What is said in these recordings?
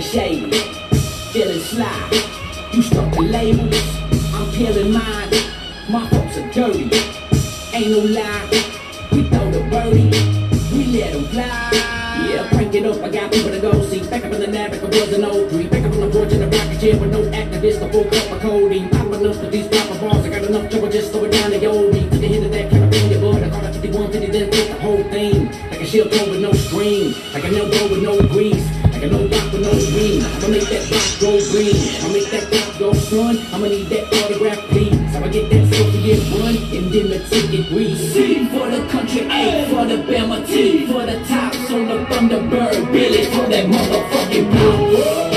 feeling shady, feeling sly. You stuck the labels, I'm peeling mine. My folks are dirty, ain't no lie. We throw the birdie, we let them fly. Yeah, crank it up, I got people to go see. Back up in the lab, like I was an old three. Back up on the porch in the rocket chair with no activist, a full cup of codeine. Popping up with these proper bars, I got enough trouble just slow it down to Yodi. Took a hit of that California bud, I caught a 51, 50, then the whole thing. Like a shield with no string, like a nail go with no grease. Like a no rock with no green. I'ma make that rock go green. I'ma make that rock go sun. I'ma need that autograph, please. I'ma get that Soviet run and then the ticket grease. C for the country, A for the Bama, T for the tops on the Thunderbird. Billy for that motherfucking blue.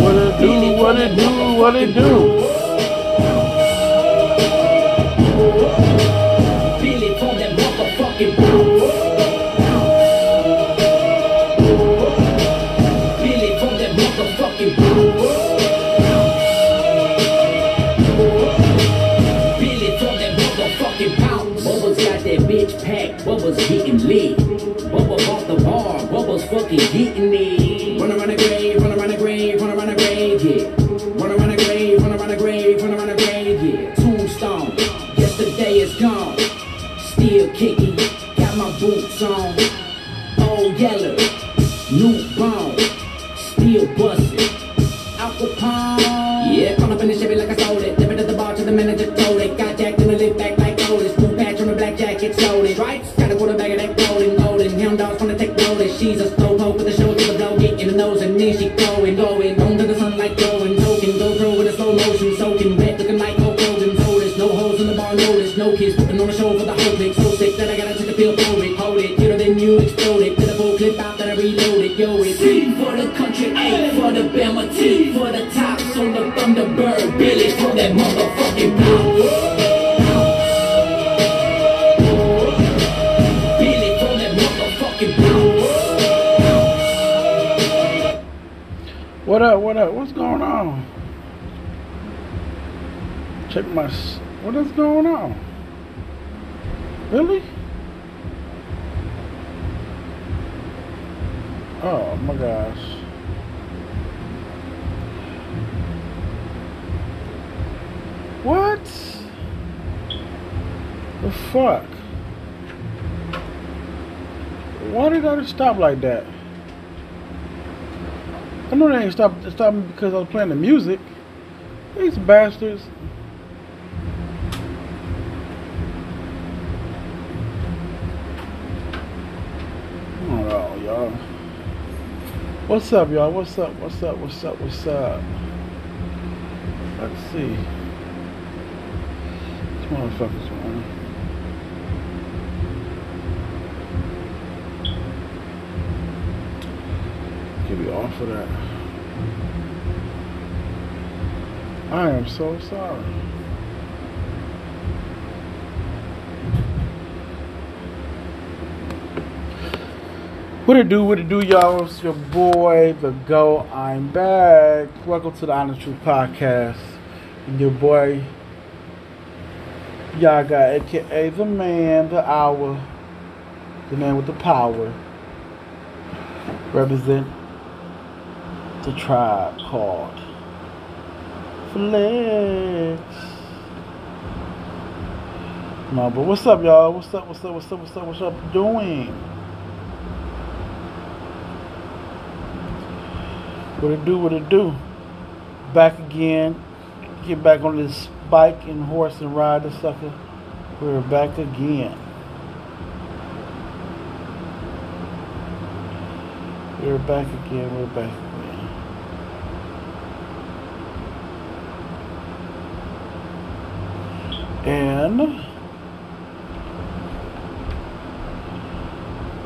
What it do? What it do? What it do? Bitch packed. Bubba's getting lit. Bubba bought the bar. Bubba's fucking getting it. Run around the grave, run around the grave, run around the grave, yeah. Run around the grave, run around the grave, run around the grave, yeah. Tombstone. Yesterday is gone. Still kicking. Got my boots on. Check my. What is going on? Really? Oh my gosh. What? The fuck? Why did I stop like that? I know they ain't stop stop me because I was playing the music. These bastards. Oh y'all. What's up, y'all? What's up? What's up? What's up? What's up? Let's see. These motherfuckers, man. Get me off of that. I am so sorry. What it do, what it do, y'all? It's your boy, the Go. I'm back. Welcome to the Honest Truth Podcast. And your boy, Yaga, aka the man, the hour, the man with the power. Represent the tribe called Flex. No, but what's up, y'all? What's up? What's up? What's up? What's up? What's up? Doing? What it do? What it do? Back again. Get back on this bike and horse and ride the sucker. We're back again. We're back again. We're back again. And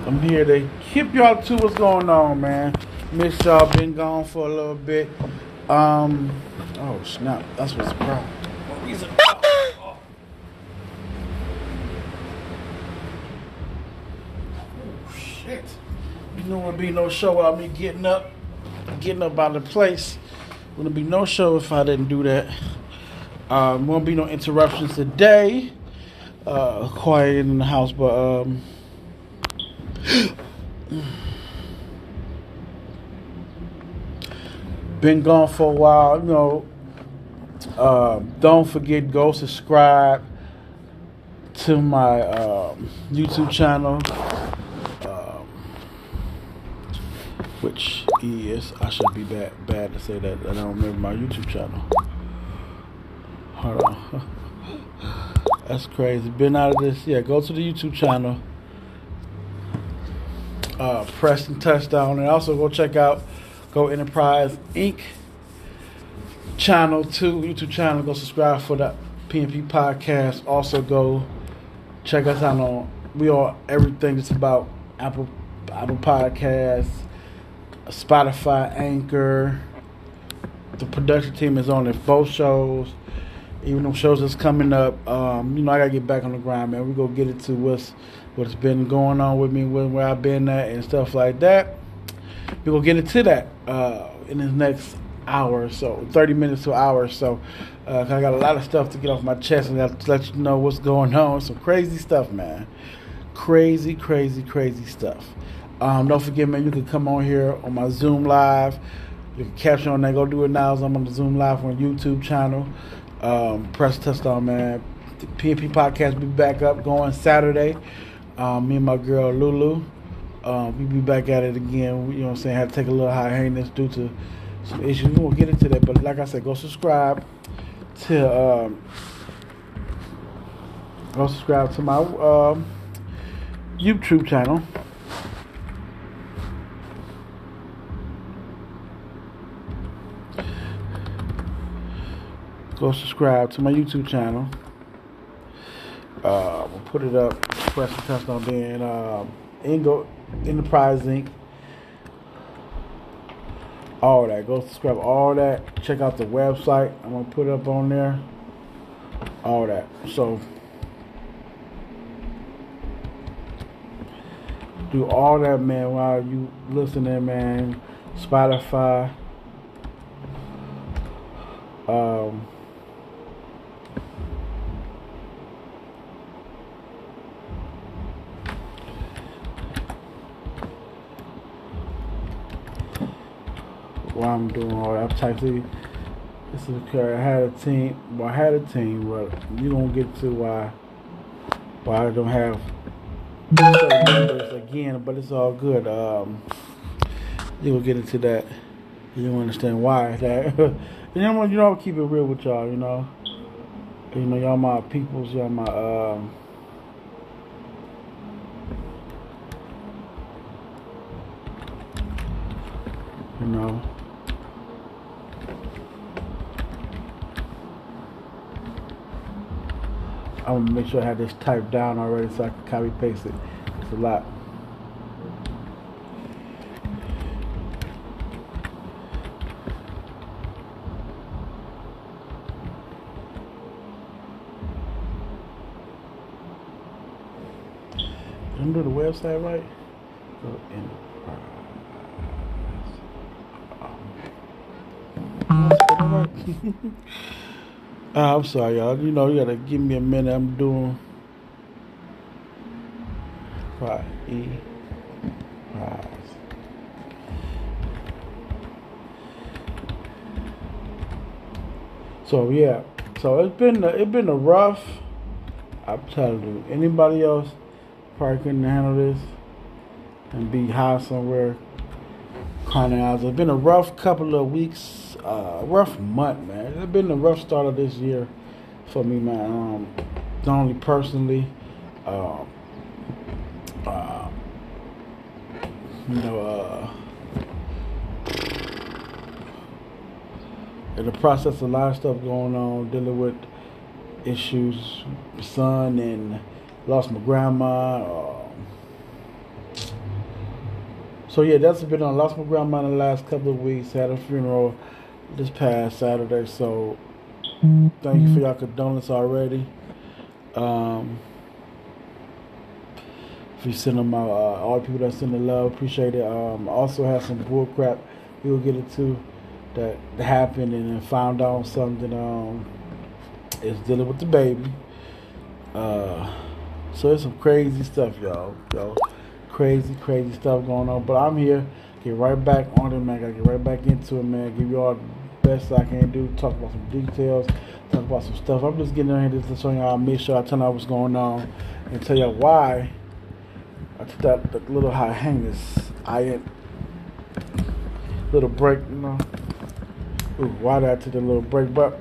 I'm here to keep y'all to what's going on, man. Miss y'all been gone for a little bit. Um, oh snap, that's what's the problem. What reason? Oh. Shit. You know, would be no show without me getting up, getting up out of the place. Wouldn't be no show if I didn't do that. Um, won't be no interruptions today. Uh, quiet in the house, but um, been gone for a while. You know, uh, don't forget go subscribe to my um, YouTube channel, um, which is I should be bad bad to say that I don't remember my YouTube channel. Hold on. That's crazy. Been out of this. Yeah, go to the YouTube channel. Uh, Preston Touchdown. And also go check out Go Enterprise Inc. channel too. YouTube channel. Go subscribe for the PNP podcast. Also go check us out on we are everything just about Apple Apple Podcasts, Spotify, Anchor. The production team is on it both shows even them shows that's coming up, um, you know, I gotta get back on the grind, man. We go get into what's what's been going on with me, where I've been at, and stuff like that. We gonna get into that uh, in the next hour or so, thirty minutes to an hour or so. Uh, I got a lot of stuff to get off my chest and let you know what's going on. Some crazy stuff, man. Crazy, crazy, crazy stuff. Um, don't forget, man, you can come on here on my Zoom Live. You can capture on that. Go do it now. I'm on the Zoom Live on YouTube channel. Um, Preston Touchdown, man. The PNP podcast be back up going Saturday. Um, me and my girl Lulu. Um, we be back at it again. You know what I'm saying? Had to take a little hiatus due to some issues. We won't get into that, but like I said, go subscribe to um, go subscribe to my um, YouTube channel. go subscribe to my YouTube channel. Uh, we'll put it up. Press the test on being uh, Ingo Enterprise Inc. All that. Go subscribe. All that. Check out the website. I'm gonna put up on there. All that. So do all that, man. While you listening, man. Spotify. Um, why I'm doing all that. type of this is because I had a team. Well, I had a team, but you don't get to why why I don't have members again. But it's all good. Um, you will get into that. You don't understand why that. you know, you know, I'll keep it real with y'all. You know, you know, y'all my peoples, y'all my. Um, you know. I'm gonna make sure I have this typed down already so I can copy paste it. It's a lot. Did I do the website right? Go enterprise. Uh, I'm sorry, y'all. You know, you gotta give me a minute. I'm doing five E rise. So yeah, so it's been a, it's been a rough. I'm telling you, anybody else probably couldn't handle this and be high somewhere crying out. It's been a rough couple of weeks uh, rough month, man. It's been a rough start of this year for me, man. Um, not only personally, um, uh, you know, uh, in the process, a lot of stuff going on, dealing with issues, son, and lost my grandma. Um, so yeah, that's been on. Lost my grandma in the last couple of weeks. Had a funeral this past Saturday. So thank you for y'all condolence already. Um, if you send them out, uh, all the people that send the love, appreciate it. Um, also have some bull crap we will get into that happened and then found out something um is dealing with the baby. Uh, so it's some crazy stuff, y'all. Yo, crazy, crazy stuff going on. But I'm here Get right back on it, man. Gotta get right back into it, man. Give you all the best I can do. Talk about some details. Talk about some stuff. I'm just getting on here just to show y'all, make sure I tell y'all what's going on, and tell y'all why I took that, that little high hangers. I ain't little break, you know. Ooh, why did I take a little break? But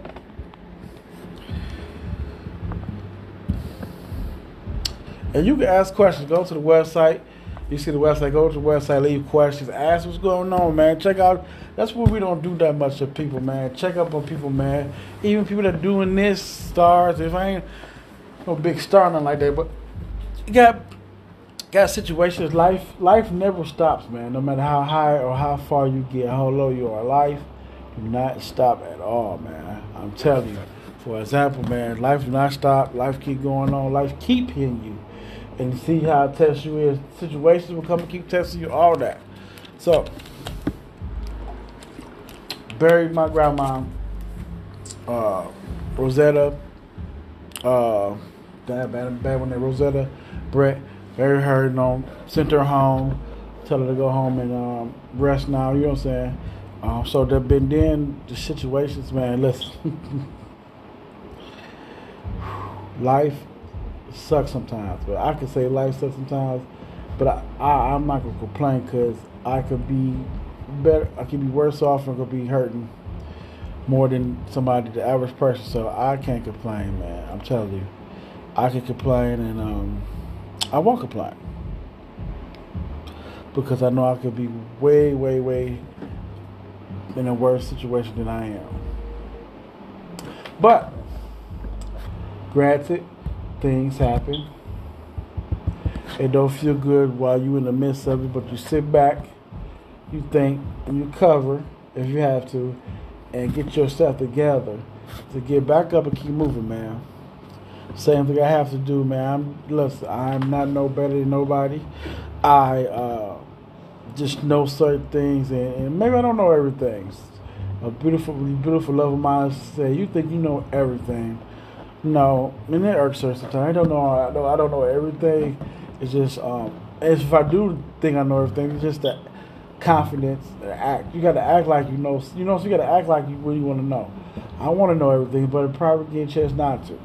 and you can ask questions. Go to the website. You see the website. Go to the website. Leave questions. Ask what's going on, man. Check out. That's what we don't do that much of people, man. Check up on people, man. Even people that doing this stars. If I ain't no big star, nothing like that, but you got got situations. Life life never stops, man. No matter how high or how far you get, how low you are, life do not stop at all, man. I'm telling you. For example, man, life do not stop. Life keep going on. Life keep hitting you and see how it tests you is. Situations will come and keep testing you, all that. So, buried my grandma, uh, Rosetta, uh, that bad, bad one, there, Rosetta, Brett, buried her, you know, sent her home, tell her to go home and um, rest now, you know what I'm saying? Um, so they've been then the situations, man, listen. Life sucks sometimes. But I can say life sucks sometimes. But I, I am not gonna complain because I could be better. I could be worse off and could be hurting more than somebody, the average person. So I can't complain, man. I'm telling you, I can complain and um, I won't complain because I know I could be way, way, way in a worse situation than I am. But granted, things happen. It don't feel good while you in the midst of it, but you sit back, you think, and you cover if you have to, and get yourself together to get back up and keep moving, man. Same thing I have to do, man. I'm listen. I'm not no better than nobody. I uh, just know certain things, and, and, maybe I don't know everything. A beautiful, beautiful love of mine say, "You think you know everything." No, and it irks her sometimes. I don't know. I don't. I don't know everything. It's just um, if I do think I know everything, it's just that confidence, act. You got to act like you know. You know, so you got to act like you really want to know. I want to know everything, but it probably get a chance not to.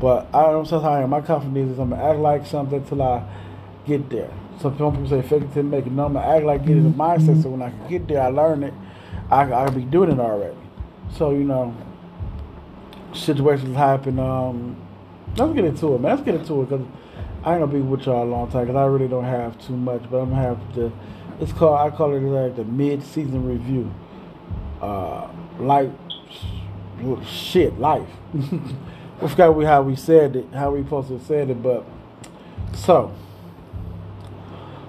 But I don't know how I am. My confidence is I'm gonna act like something till I get there. Some people say fake it till make it. No, I'm gonna act like get in the mindset so when I get there, I learn it. I I be doing it already. So you know situations happen. Um, let's get into it, man. Let's get into it because I ain't gonna be with y'all a long time because I really don't have too much. But I'm gonna have the. It's called. I call it like the mid-season review. Uh, like shit, life. we forgot we how we said it, how we supposed to have said it, but so.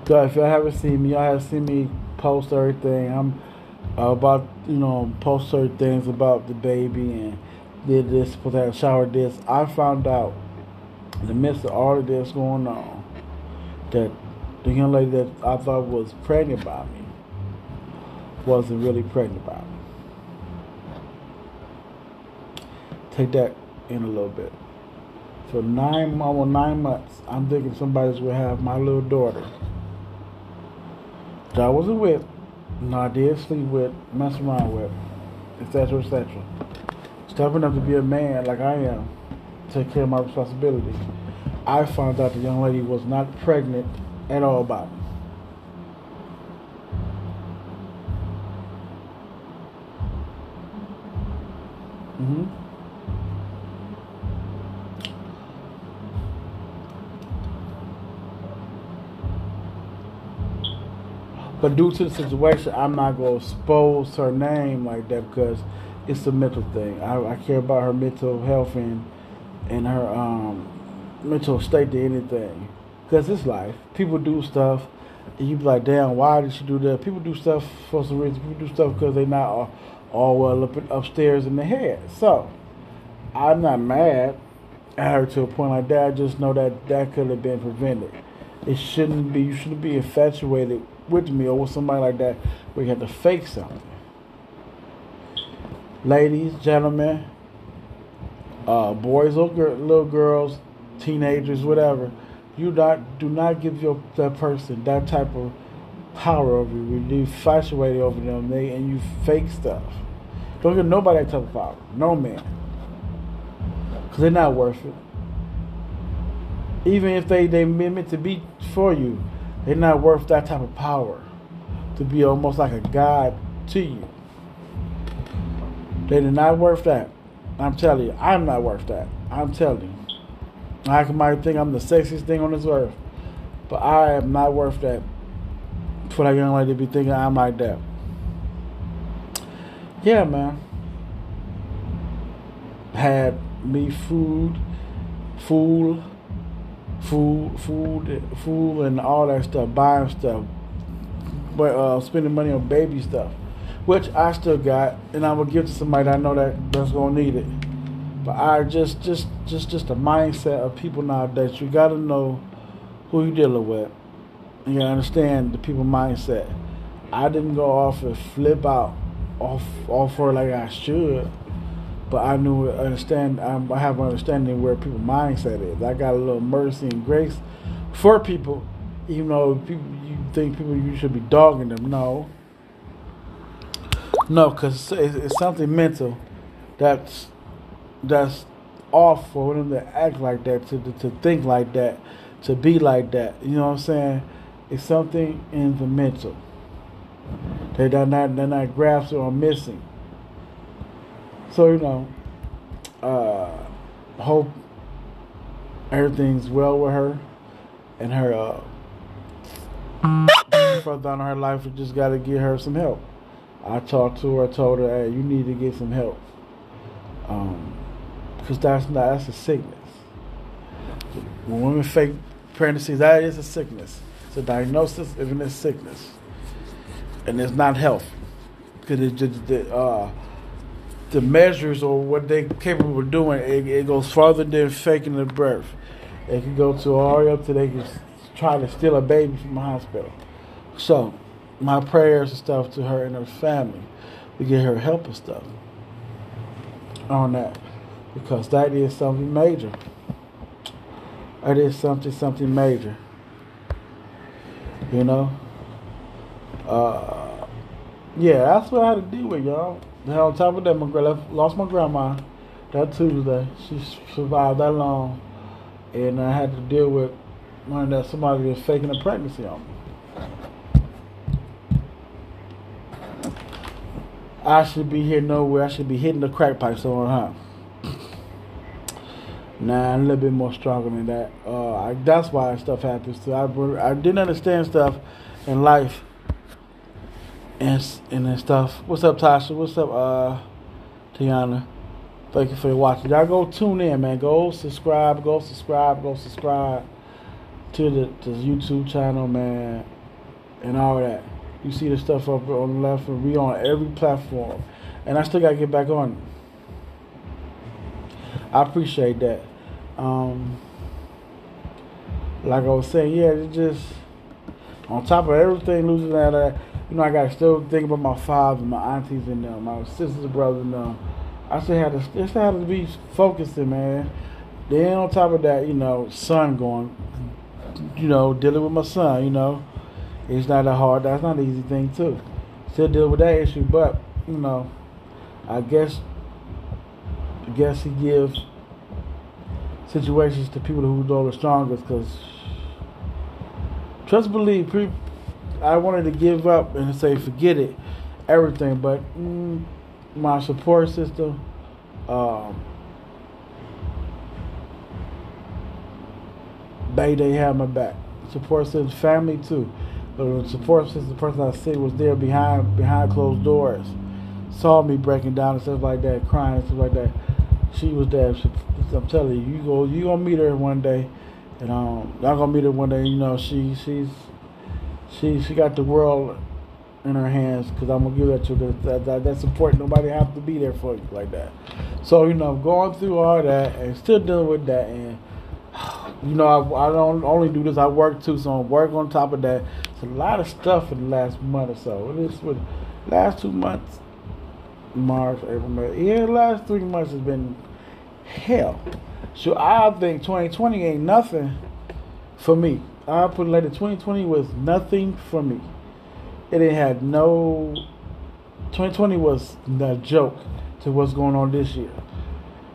So if y'all haven't seen me, y'all have seen me post everything. I'm about you know post certain things about the baby and did this, supposed to have showered this. I found out in the midst of all of this going on that the young lady that I thought was pregnant by me wasn't really pregnant by me. Take that in a little bit. For nine, almost nine months, I'm thinking somebody's gonna have my little daughter. That I wasn't with, no, I did sleep with, mess around with, etc., etc stepping enough to be a man like I am, take care of my responsibilities. I found out the young lady was not pregnant at all by me. Mm-hmm. But due to the situation, I'm not going to expose her name like that because it's a mental thing. I, I care about her mental health and and her um, mental state to anything. Because it's life. People do stuff, and you be like, damn, why did she do that? People do stuff for some reason. People do stuff because they not all, all well up upstairs in the head. So, I'm not mad at her to a point like that. I just know that that could have been prevented. It shouldn't be. You shouldn't be infatuated with me or with somebody like that where you have to fake something ladies, gentlemen, uh, boys or gir- little girls, teenagers, whatever, you not do not give your that person that type of power over you. You infatuated over them, they and you fake stuff. Don't give nobody that type of power. No man. Because they're not worth it. Even if they, they meant to be for you, they're not worth that type of power. To be almost like a god to you. They're not worth that. I'm telling you, I'm not worth that. I'm telling you. I might think I'm the sexiest thing on this earth, but I am not worth that. For that young lady to be thinking I'm like that. Yeah, man. Had me food, food, food, food, food, and all that stuff, buying stuff, but uh, spending money on baby stuff which I still got, and I will give to somebody I know that that's gonna need it. But I just, just, just, just the mindset of people nowadays. You got to know who you're dealing with. You gotta understand the people mindset. I didn't go off and flip out off off her like I should, but I knew understand. I have an understanding where people mindset is. I got a little mercy and grace for people, even though people you think people you should be dogging them. No, no, because it's, it's something mental that's that's off for them to act like that, to, to, think like that, to be like that. You know what I'm saying? It's something in the mental. They are not they're not grasping or missing. So you know, uh, hope everything's well with her and her uh, further on her life. We just got to give her some help. I talked to her. I told her, "Hey, you need to get some help." Um, because that's not that's a sickness. When women fake pregnancies, that is a sickness. It's a diagnosis, even a sickness, and it's not health. Because it just the uh, the measures or what they're capable of doing, it, it goes farther than faking the birth. It can go to all the way up to they can try to steal a baby from the hospital. So, my prayers and stuff to her and her family to get her help and stuff on that because that is something major. That is something, something major. You know? Uh, yeah, that's what I had to deal with, y'all. And on top of that, my girl lost my grandma that Tuesday. She survived that long. And I had to deal with learning that somebody was faking a pregnancy on me. I should be here nowhere. I should be hitting the crack pipe somewhere, huh? Nah, I'm a little bit more stronger than that. Uh, I, that's why stuff happens too. I, I didn't understand stuff in life and and stuff. What's up, Tasha? What's up, uh, Tiana? Thank you for watching. Y'all go tune in, man. Go subscribe. Go subscribe. Go subscribe to the to the YouTube channel, man, and all that. You see the stuff up on the left, and we on every platform, and I still gotta get back on. I appreciate that. Um, like I was saying, yeah, it just on top of everything, losing that, uh, you know, I got to still think about my father, my aunties, and them, my sisters, brothers, and them. I still had to, still had to be focusing, man. Then on top of that, you know, son going, you know, dealing with my son, you know, it's not a hard, that's not an easy thing too. Still deal with that issue, but you know, I guess I guess he gives situations to people who know the strongest because trust believe I wanted to give up and say forget it everything but mm, my support system um, they they have my back support system family too the support system the person I see was there behind behind closed doors saw me breaking down and stuff like that crying and stuff like that she was there. She, I'm telling you, you go, you gonna meet her one day, and um, I'm gonna meet her one day. You know, she she's she she got the world in her hands because I'm gonna give that to her. That, that that support. Nobody have to be there for you like that. So you know, going through all that and still dealing with that, and you know, I, I don't only do this. I work too, so I work on top of that. It's a lot of stuff in the last month or so. It is with last two months March, April, May. Yeah, the last three months has been hell. So I think 2020 ain't nothing for me. I put it like 2020 was nothing for me. it had no. 2020 was a joke to what's going on this year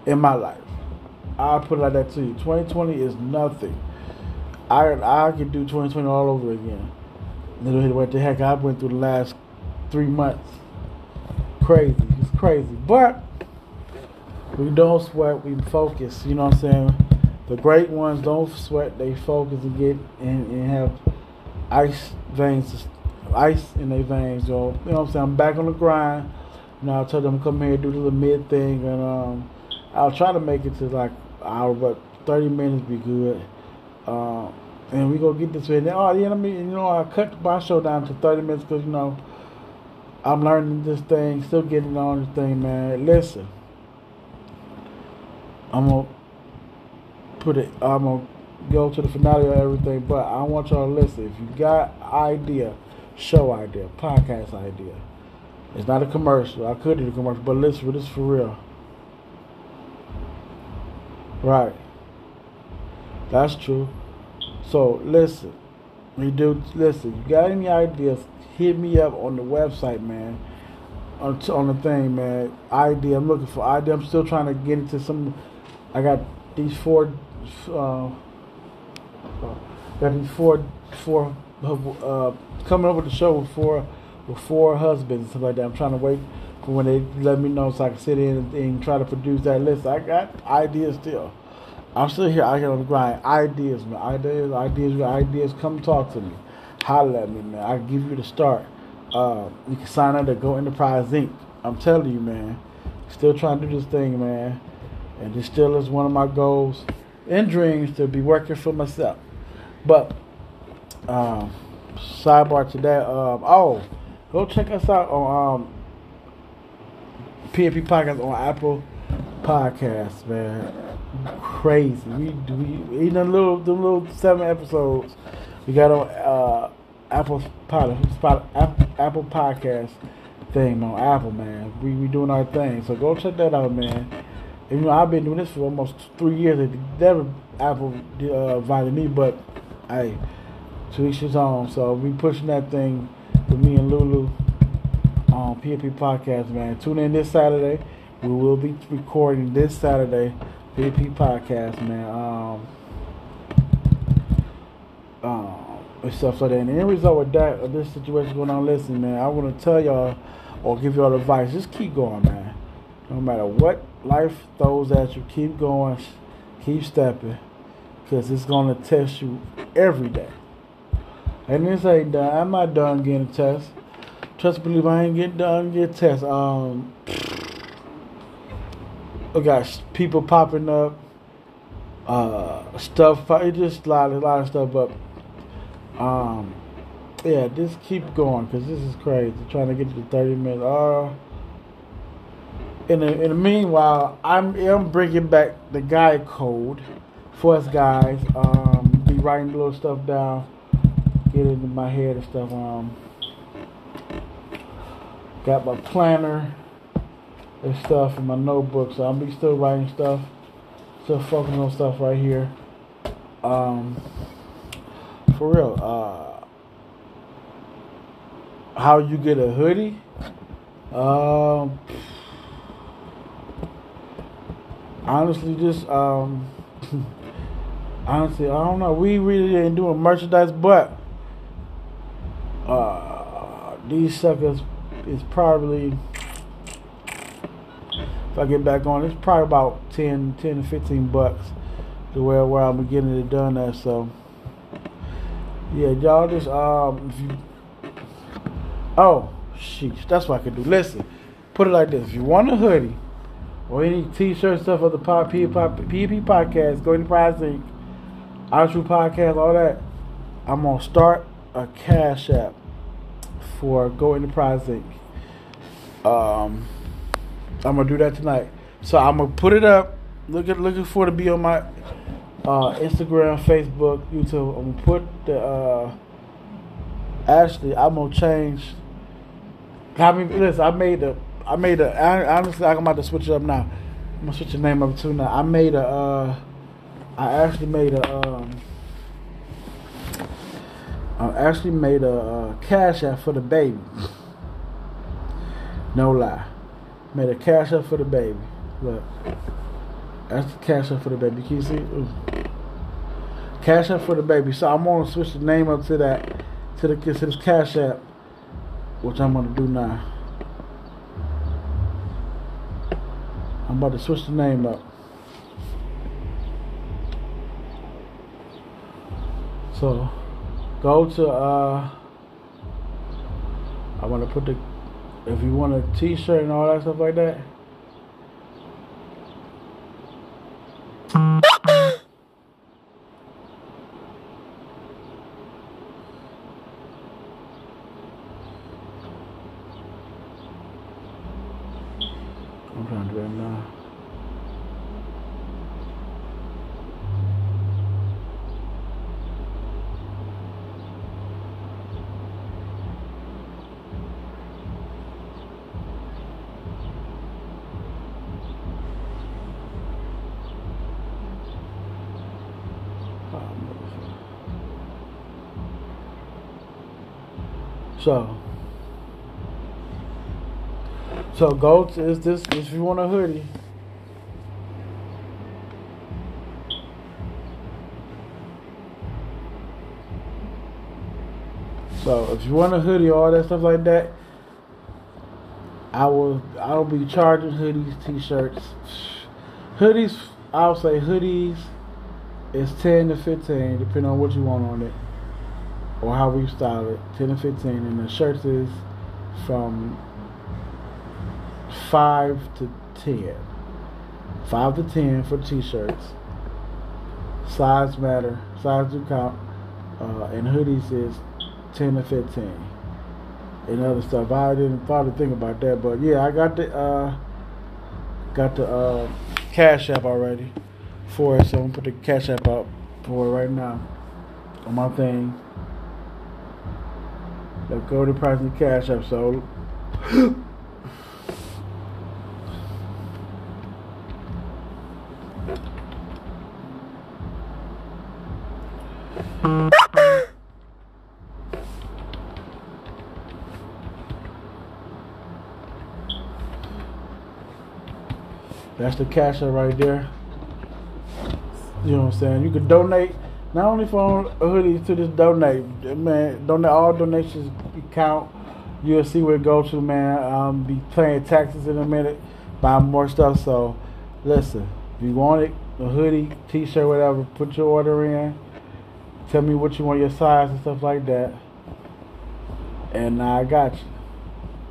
in my life. I'll put it like that to you. 2020 is nothing. I I could do 2020 all over again. Little what the heck I went through the last three months. Crazy. It's crazy. But we don't sweat, we focus. You know what I'm saying? The great ones don't sweat, they focus and get and, and have ice veins, ice in their veins, yo. You know what I'm saying? I'm back on the grind. You know, I told them come here, do the little mid thing, and um, I'll try to make it to like hour, but 30 minutes be good. Uh, and we gonna get this way. Oh, yeah, I mean, you know, I cut my show down to 30 minutes because, you know, I'm learning this thing, still getting on this thing, man. Listen, I'm gonna put it, I'm gonna go to the finale of everything, but I want y'all to listen. If you got idea, show idea, podcast idea, it's not a commercial. I could do the commercial, but listen, this is for real. Right. That's true. So listen, we do listen. You got any ideas? Hit me up on the website, man. On, on the thing, man. Idea. I'm looking for idea. I'm still trying to get into some. I got these four. Uh, got these four four uh, coming up with the show with four with four husbands and stuff like that. I'm trying to wait for when they let me know so I can sit in and, and try to produce that list. I got ideas still. I'm still here I get on the grind. Ideas, man. Ideas, ideas, ideas. Come talk to me. Holler at me, man. I give you the start. Uh, you can sign up to Go Enterprise Inc. I'm telling you, man. Still trying to do this thing, man. And this still is one of my goals and dreams to be working for myself. But um, sidebar to that. Um, oh, go check us out on um, PNP Podcast on Apple Podcasts, man crazy. We do we even the little the little seven episodes we got on uh, Apple Pod, Spot, Apple, Apple Podcast thing on Apple, man. We we doing our thing, so go check that out, man. And, you know, I've been doing this for almost three years. It never Apple uh, invited me, but hey, to each his own. So we pushing that thing with me and Lulu on PNP Podcast, man. Tune in this Saturday. We will be recording this Saturday PNP podcast, man. Um, um, and stuff like that. And the end result with that, of this situation going on, listen, man, I want to tell y'all or give y'all advice. Just keep going, man. No matter what life throws at you, keep going, keep stepping, because it's going to test you every day. And this ain't done. I'm not done getting tests. Trust believe I ain't getting done getting tests. Um, we got people popping up, uh, stuff. It just a lot, a lot of stuff. But um, yeah, just keep going because this is crazy. Trying to get to the thirty minutes. Uh, in the in the meanwhile, I'm I'm bringing back the guy code for us guys. Um, be writing little stuff down, get it in my head and stuff. Um, got my planner and stuff in my notebook. So I'll be still writing stuff, still focusing on stuff right here. Um, for real, uh, how you get a hoodie? Um, honestly, just um, honestly, I don't know. We really ain't doing merchandise, but uh, these suckers is probably if I get back on, it's probably about 10, 10 to 15 bucks to where, where I'm getting it done at. So, yeah, y'all just, um, you, oh, sheesh, that's what I could do. Listen, put it like this. If you want a hoodie or any t-shirt stuff of the Pop PNP podcast, Go Enterprise Inc., Our True Podcast, all that, I'm going to start a cash app for Go Enterprise Inc. Um, I'm gonna do that tonight. So I'm gonna put it up. Look at looking for it to be on my uh, Instagram, Facebook, YouTube. I'm gonna put the. Uh, actually, I'm gonna change. I mean, listen. I made the. I made a. I, honestly, I'm about to switch it up now. I'm gonna switch the name up too now. I made a. Uh, I actually made a. Um, I actually made a, a cash app for the baby. No lie. Made a cash app for the baby. Look. That's the cash app for the baby. Can you see? Ooh. Cash app for the baby. So I'm gonna switch the name up to that to the to this cash app, which I'm gonna do now. I'm about to switch the name up. So go to uh I wanna put the if you want a t shirt and all that stuff like that. I'm trying to do that now. Oh, motherfucker. So, so go is this if you want a hoodie. So if you want a hoodie, all that stuff like that, I will I'll be charging hoodies, t-shirts, hoodies. I'll say hoodies is ten to fifteen, depending on what you want on it or how we style it. Ten to fifteen, and the shirts is from five to ten. Five to ten for t-shirts. Size matter. Size do count. Uh, and hoodies is ten to fifteen. And other stuff. I didn't to think about that, but yeah, I got the uh, got the uh, cash app already for it. So I'm gonna put the cash app up for it right now on my thing. Go to price and cash app. So That's the cash right there. You know what I'm saying? You can donate not only for a hoodie to this donate, man. Donate all donations count. You'll see where it goes to, man. Be paying taxes in a minute, buy more stuff. So, listen, if you want it, a hoodie, t-shirt, whatever, put your order in. Tell me what you want, your size and stuff like that, and I got you.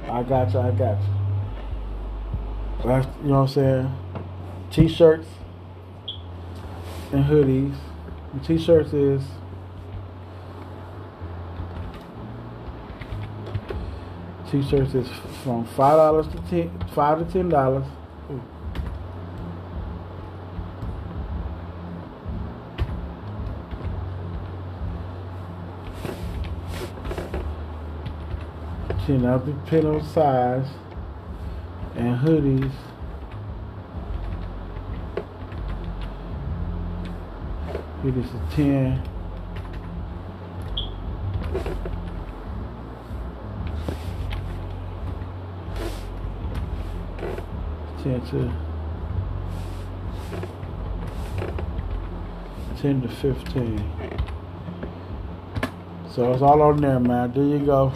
I got you. I got you. You know what I'm saying? T-shirts and hoodies. The t-shirts is t-shirts is from five dollars to ten, five to ten dollars. Ten up depending on size and hoodies. Hoodies is ten. To ten to fifteen. So it's all on there, man. There you go.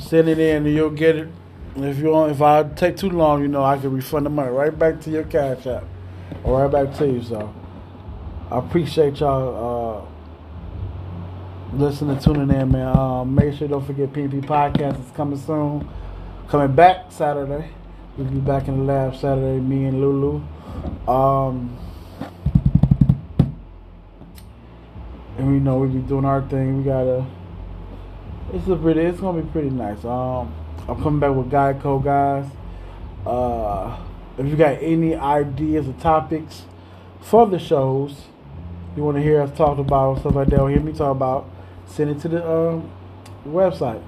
Send it in and you'll get it. If you want, if I take too long, you know, I can refund the money right back to your cash app, or right back to you. So, I appreciate y'all uh, listening, tuning in, man. Um, make sure don't forget PNP podcast is coming soon, coming back Saturday. We'll be back in the lab Saturday, me and Lulu. Um, and we know we'll be doing our thing. We gotta. It's a pretty. It's gonna be pretty nice. Um. I'm coming back with guy code guys. Uh, if you got any ideas or topics for the shows you want to hear us talk about or stuff like that, or hear me talk about, send it to the um, website.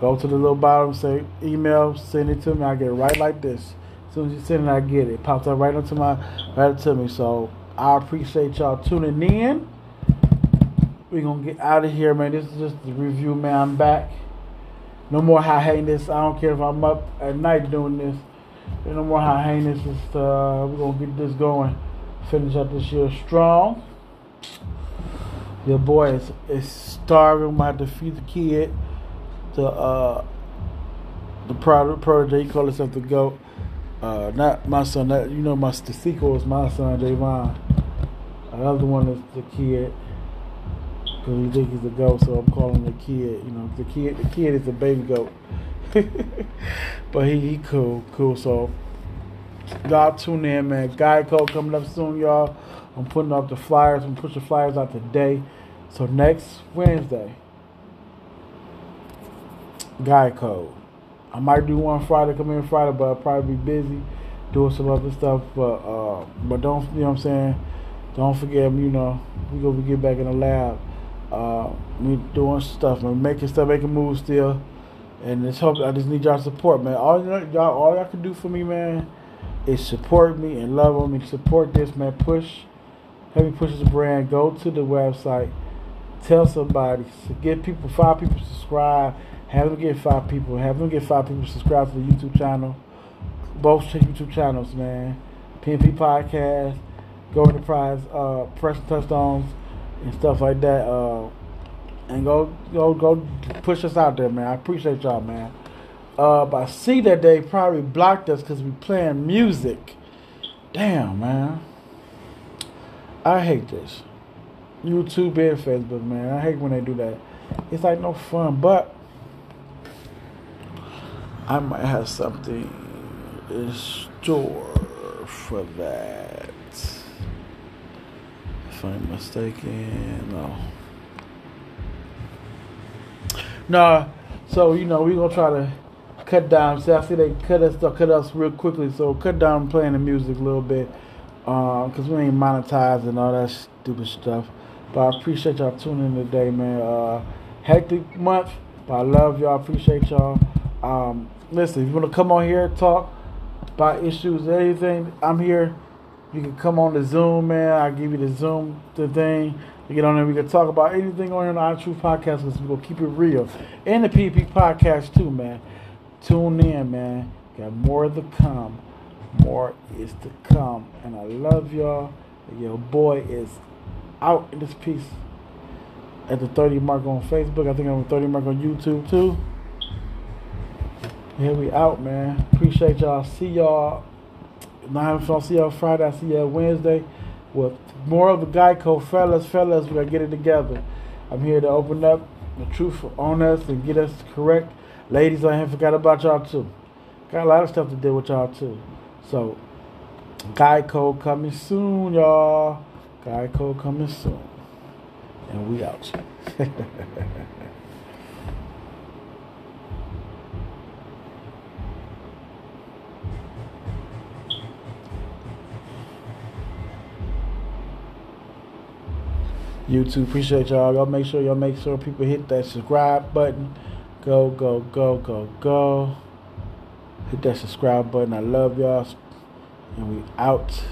Go to the little bottom, say email, send it to me. I get it right like this. As soon as you send it, I get it. pops up right onto my right to me. So I appreciate y'all tuning in. we gonna get out of here, man. This is just the review, man. I'm back. No more heinous. I don't care if I'm up at night doing this. No more high heinous. It's, uh, we're gonna get this going. Finish up this year strong. Your boy is, is starving. My defeat the kid. The uh, the product protege. He call himself the goat. Uh, not my son. That you know, my the sequel is my son Javon. Another one is the kid because he think he's a goat, so I'm calling the kid. You know, the kid, the kid is a baby goat, but he he cool, cool. So y'all tune in, man. Guy code coming up soon, y'all. I'm putting up the flyers. I'm pushing flyers out today. So next Wednesday, Guy code. I might do one Friday, come in Friday, but I'll probably be busy doing some other stuff. But uh, but don't you know what I'm saying? Don't forget, you know, we gonna get back in the lab. Uh, we doing stuff, man, making stuff, making moves still. And it's hope I just need y'all support, man. All y'all, all y'all can do for me, man, is support me and love on me. Support this, man. Push, help me push this brand. Go to the website, tell somebody, get people, five people subscribe. Have them get five people. Have them get five people subscribe to the YouTube channel. Both YouTube channels, man. PNP Podcast, Go Enterprise, uh, Preston Touchdowns and stuff like that. Uh, and go go go push us out there, man. I appreciate y'all, man. Uh, but I see that they probably blocked us because we playing music. Damn, man. I hate this. YouTube and Facebook, man. I hate when they do that. It's like no fun, but I might have something in store for that. If I'm mistaken, no. No, so you know we're gonna try to cut down. See, I see they cut us, cut us real quickly. So cut down playing the music a little bit, um, cause we ain't monetized and all that stupid stuff. But I appreciate y'all tuning in today, man. Uh, hectic month, but I love y'all. Appreciate y'all. Um, listen, if you wanna come on here talk about issues, anything, I'm here. You can come on the Zoom, man. I'll give you the Zoom the thing. You get on there. We can talk about anything on the Our Truth Podcast because we're to keep it real. And the PP Podcast, too, man. Tune in, man. Got more to come. More is to come. And I love y'all. Your boy is out in this piece at the 30 mark on Facebook. I think I'm at 30 mark on YouTube, too. Here we out, man. Appreciate y'all. See y'all now if I see y'all Friday, I see y'all Wednesday with more of the guy code. Fellas, fellas, we gotta get it together. I'm here to open up the truth on us and get us correct. Ladies, I ain't forgot about y'all too. Got a lot of stuff to do with y'all too. So, guy code coming soon, y'all. guy code coming soon. And we out. YouTube. Appreciate y'all. Y'all make sure y'all make sure people hit that subscribe button. Go, go, go, go, go. Hit that subscribe button. I love y'all. And we out.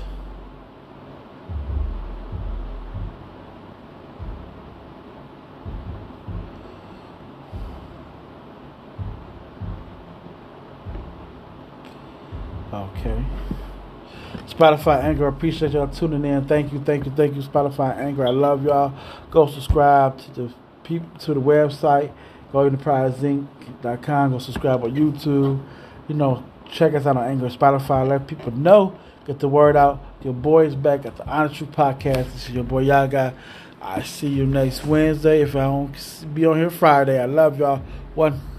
Okay. Spotify, Anchor. Appreciate y'all tuning in. Thank you, thank you, thank you, Spotify, Anchor. I love y'all. Go subscribe to the to the website. Go enterprisezinc.com. Go subscribe on YouTube. You know, check us out on Anchor, Spotify. Let people know. Get the word out. Your boy is back at the Honest Truth Podcast. This is your boy Yaga. I see you next Wednesday. If I don't be on here Friday, I love y'all. One.